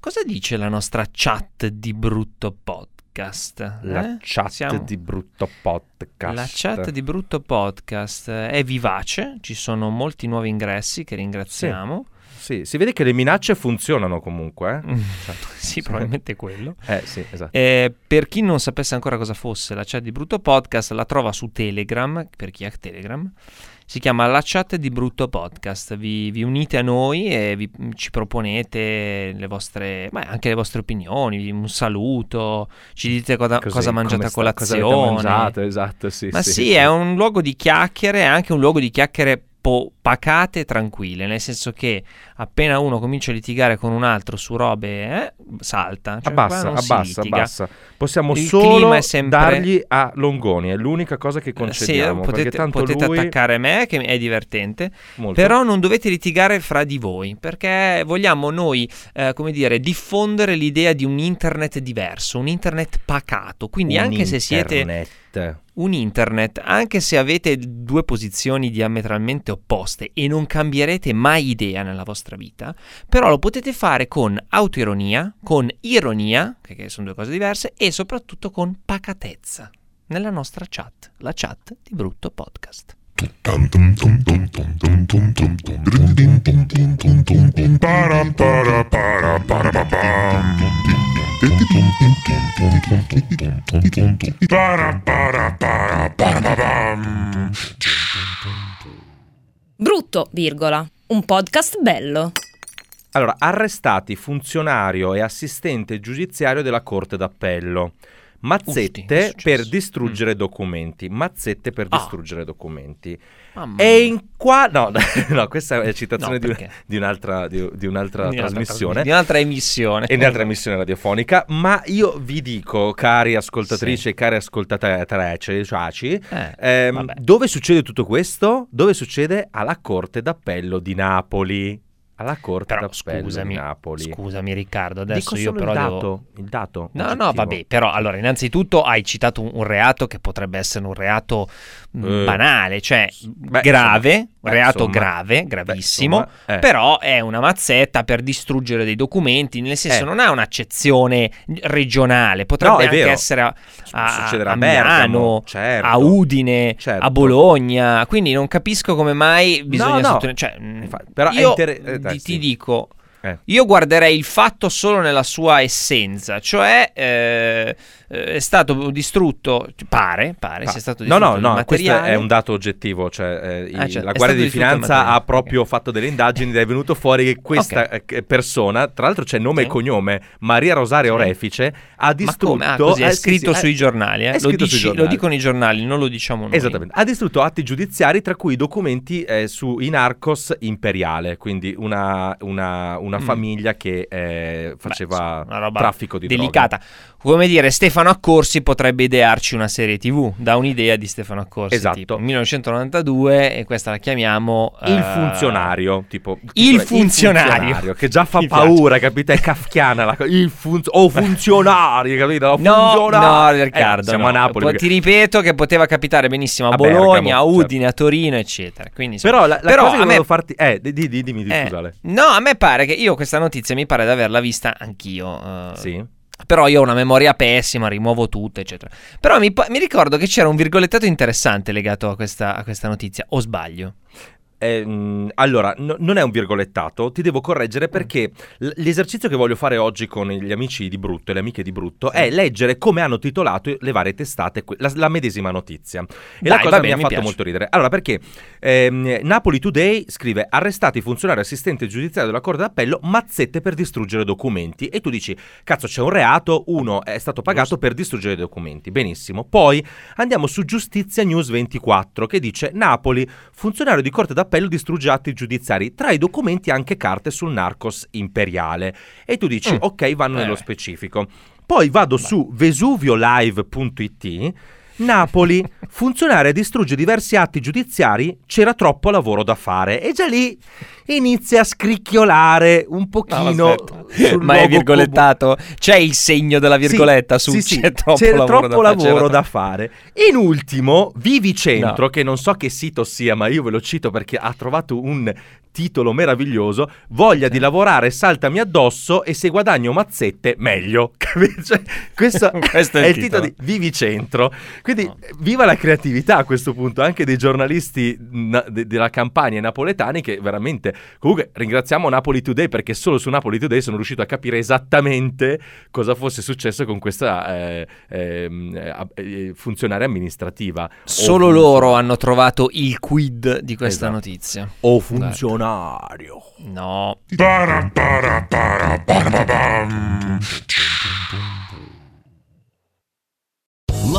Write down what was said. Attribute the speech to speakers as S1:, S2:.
S1: Cosa dice la nostra chat di brutto podcast?
S2: La
S1: eh?
S2: chat
S1: Siamo-
S2: di brutto podcast.
S1: La chat di brutto podcast è vivace, ci sono molti nuovi ingressi che ringraziamo.
S2: Sì, si vede che le minacce funzionano comunque. eh?
S1: sì, probabilmente quello.
S2: Eh sì, esatto.
S1: Eh, per chi non sapesse ancora cosa fosse la chat di Brutto Podcast, la trova su Telegram, per chi ha Telegram. Si chiama La chat di Brutto Podcast. Vi, vi unite a noi e vi- ci proponete le vostre, ma anche le vostre opinioni, un saluto, ci dite cosa,
S2: Così,
S1: cosa mangiate a
S2: come sta- cosa
S1: colazione.
S2: mangiato, esatto, sì.
S1: Ma sì, è un luogo di chiacchiere, è anche un luogo di chiacchiere po- pacate e tranquille, nel senso che appena uno comincia a litigare con un altro su robe, eh, salta. Cioè,
S2: Abbassa, abbassa, abbassa. Possiamo
S1: Il
S2: solo
S1: sempre-
S2: dargli a Longoni, è l'unica cosa che
S1: Eh,
S2: concediamo.
S1: Sì, potete, potete
S2: lui...
S1: attaccare me, che è divertente,
S2: Molto.
S1: però non dovete litigare fra di voi, perché vogliamo noi, eh, come dire, diffondere l'idea di un internet diverso, un internet pacato. Quindi
S2: Un
S1: anche se siete
S2: internet.
S1: Un internet, anche se avete due posizioni diametralmente opposte e non cambierete mai idea nella vostra vita, però lo potete fare con autoironia, con ironia, che sono due cose diverse, e soprattutto con pacatezza. Nella nostra chat, la chat di Brutto Podcast.
S3: Brutto, virgola. Un podcast bello.
S2: Allora, arrestati funzionario e assistente giudiziario della Corte d'Appello. Mazzette
S1: Usti,
S2: per distruggere documenti. Mazzette per
S1: Ah.
S2: distruggere documenti.
S1: Mamma
S2: E in qua... No, no, questa è citazione
S1: No,
S2: di,
S1: perché?
S2: di un'altra, di, di un'altra trasmissione.
S1: Di un'altra emissione.
S2: e di un'altra emissione radiofonica, ma io vi dico, cari ascoltatrici
S1: Sì.
S2: e cari ascoltatrici, ciaci,
S1: Eh,
S2: ehm, dove succede tutto questo? Dove succede? Alla Corte d'Appello di Napoli. Alla Corte
S1: Però scusami,
S2: di Napoli.
S1: scusami Riccardo, adesso io però
S2: il
S1: devo...
S2: dato, il dato
S1: No,
S2: oggettivo.
S1: no, vabbè, però allora innanzitutto hai citato un, un reato che potrebbe essere un reato mh,
S2: Eh.
S1: banale, cioè
S2: Beh,
S1: grave,
S2: insomma, beh,
S1: reato
S2: insomma.
S1: grave,
S2: Beh,
S1: gravissimo,
S2: insomma, eh.
S1: però è una mazzetta per distruggere dei documenti, nel senso
S2: Eh.
S1: non ha un'accezione regionale, potrebbe
S2: No,
S1: anche
S2: vero.
S1: essere a, a, a Milano,
S2: certo.
S1: a Udine,
S2: Certo.
S1: a Bologna, quindi non capisco come mai bisogna
S2: no.
S1: sottolineare, cioè,
S2: però
S1: io
S2: inter- eh,
S1: ti- ti dico
S2: Eh.
S1: io guarderei il fatto solo nella sua essenza, cioè eh, eh, è stato distrutto, pare, pare
S2: Ah,
S1: sia stato
S2: no,
S1: distrutto
S2: no,
S1: il
S2: no, questo è un dato oggettivo, cioè eh,
S1: Ah, cioè,
S2: la Guardia di Finanza ha proprio fatto delle indagini ed è venuto fuori che questa
S1: Ok.
S2: eh, persona, tra l'altro c'è nome
S1: Sì.
S2: e cognome, Maria Rosaria. Orefice, ha
S1: Ma
S2: distrutto...
S1: Ah, così, è
S2: eh,
S1: scritto
S2: sì,
S1: sui
S2: eh,
S1: giornali, eh? Lo,
S2: scritto
S1: dici-
S2: sui
S1: lo
S2: giornali.
S1: dicono i giornali, non lo diciamo noi.
S2: Esattamente, ha distrutto atti giudiziari tra cui documenti eh, su Inarcos Imperiale, quindi una, una- una
S1: Mm.
S2: famiglia che eh, faceva
S1: una roba
S2: traffico di
S1: delicata. Come dire, Stefano Accorsi potrebbe idearsi una serie TV, da un'idea di Stefano Accorsi,
S2: Esatto.
S1: tipo 1992 e questa la chiamiamo
S2: droga. Il
S1: eh,
S2: funzionario, tipo
S1: Il funzionario.
S2: che già fa
S1: Mi piace.
S2: paura, capito? È kafkiana la cosa. Il funz- oh, funzionario, capito? Oh,
S1: No, no,
S2: funzionario.
S1: Riccardo.
S2: Eh, siamo
S1: no.
S2: a Napoli.
S1: Po-
S2: perché-
S1: Ti ripeto che poteva capitare benissimo a,
S2: A
S1: Bologna,
S2: Bergamo,
S1: a
S2: certo.
S1: Udine, a Torino, eccetera. Quindi, insomma,
S2: Però la, la
S1: però
S2: cosa che
S1: me
S2: farti... Eh, di, di- di- dimmi, di,
S1: eh,
S2: scusa, Ale.
S1: no, a me pare che io questa notizia mi pare di averla vista anch'io. eh,
S2: Sì?
S1: Però io ho una memoria pessima, rimuovo tutto, eccetera. Però mi, mi ricordo che c'era un virgolettato interessante legato a questa, a questa notizia, o sbaglio?
S2: Eh, allora, no- non è un virgolettato, ti devo
S1: Mm.
S2: correggere perché l- l'esercizio che voglio fare oggi con gli amici di Brutto e le amiche di Brutto è leggere come hanno titolato le varie testate que- la, la medesima notizia. E
S1: Dai,
S2: la cosa
S1: va
S2: mi ha
S1: mi
S2: fatto
S1: piace.
S2: molto ridere. Allora, perché ehm, Napoli Today scrive arrestati funzionari assistente giudiziario della Corte d'Appello, mazzette per distruggere documenti. E tu dici, cazzo c'è un reato, uno è stato pagato per distruggere i documenti. Benissimo. Poi andiamo su Giustizia News 24 che dice Napoli, funzionario di Corte d'Appello d'appello distrugge atti giudiziari, tra i documenti anche carte sul narcos imperiale. E tu dici,
S1: Mm.
S2: ok, vanno
S1: Eh.
S2: nello specifico. Poi vado su vesuviolive.it. Napoli, funzionaria distrugge diversi atti giudiziari, c'era troppo lavoro da fare. E già lì inizia a scricchiolare un pochino. sul
S1: Ma è virgolettato? C'è il segno della virgoletta su
S2: sì, sì,
S1: c'è troppo
S2: c'era
S1: lavoro,
S2: troppo
S1: da,
S2: lavoro
S1: c'era
S2: da fare. In ultimo, Vivi Centro,
S1: No.
S2: che non so che sito sia, ma io ve lo cito perché ha trovato un titolo meraviglioso. Voglia di lavorare, saltami addosso e se guadagno mazzette, meglio. Cioè, questo,
S1: Questo
S2: è, il titolo di
S1: titolo.
S2: Vivi Centro. Quindi, viva la creatività a questo punto, anche dei giornalisti na- de- della campagna napoletani che veramente... Comunque, ringraziamo Napoli Today perché solo su Napoli Today sono riuscito a capire esattamente cosa fosse successo con questa eh, ehm, eh, eh, funzionaria amministrativa.
S1: Solo
S2: O
S1: loro hanno trovato il quid di questa
S2: Esatto.
S1: notizia.
S2: O funzionario.
S1: No.